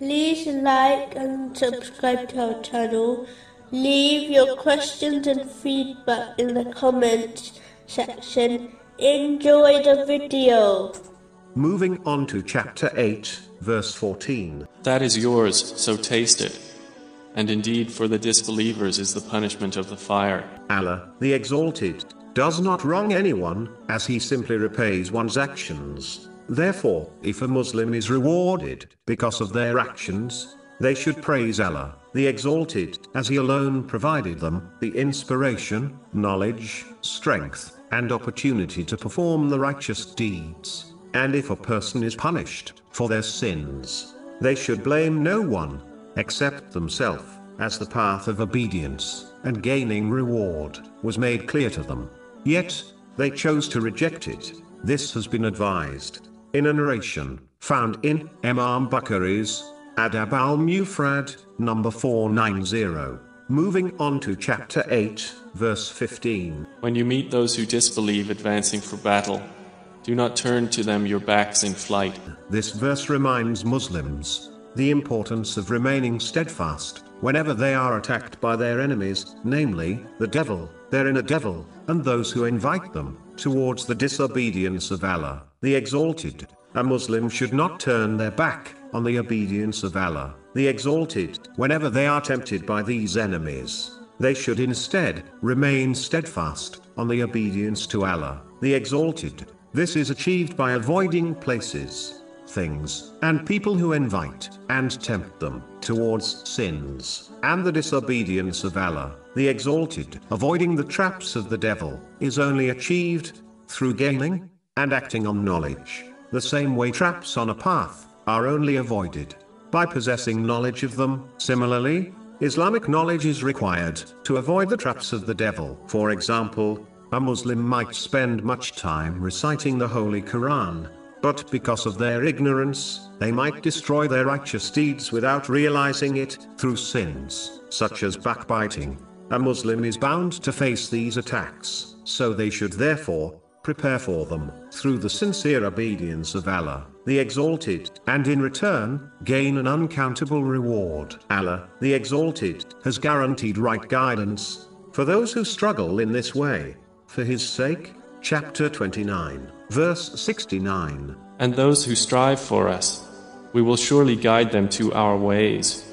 like and subscribe to our channel. Leave your questions and feedback in the comments section. Enjoy the video. Moving on to chapter 8, verse 14. That is yours, so taste it. And indeed, for the disbelievers is the punishment of the fire. Allah, the Exalted, does not wrong anyone, as he simply repays one's actions. Therefore, if a Muslim is rewarded because of their actions, they should praise Allah, the Exalted, as He alone provided them the inspiration, knowledge, strength, and opportunity to perform the righteous deeds. And if a person is punished for their sins, they should blame no one except themselves, as the path of obedience and gaining reward was made clear to them. Yet, they chose to reject it. This has been advised in a narration found in Imam Bukhari's Adab al Mufrad, number 490. Moving on to chapter 8, verse 15. When you meet those who disbelieve advancing for battle, do not turn to them your backs in flight. This verse reminds Muslims the importance of remaining steadfast whenever they are attacked by their enemies, namely, the devil, their inner devil, and those who invite them towards the disobedience of Allah the Exalted. A Muslim should not turn their back on the obedience of Allah, the Exalted, whenever they are tempted by these enemies. They should instead remain steadfast on the obedience to Allah, the Exalted. This is achieved by avoiding places, things, and people who invite and tempt them towards sins and the disobedience of Allah, the Exalted. Avoiding the traps of the devil is only achieved through gaining and acting on knowledge. The same way traps on a path are only avoided by possessing knowledge of them. Similarly, Islamic knowledge is required to avoid the traps of the devil. For example, a Muslim might spend much time reciting the Holy Quran, but because of their ignorance, they might destroy their righteous deeds without realizing it, through sins, such as backbiting. A Muslim is bound to face these attacks, so they should therefore prepare for them, through the sincere obedience of Allah, the Exalted, and in return, gain an uncountable reward. Allah, the Exalted, has guaranteed right guidance, for those who struggle in this way. For his sake, chapter 29, verse 69. And those who strive for us, we will surely guide them to our ways.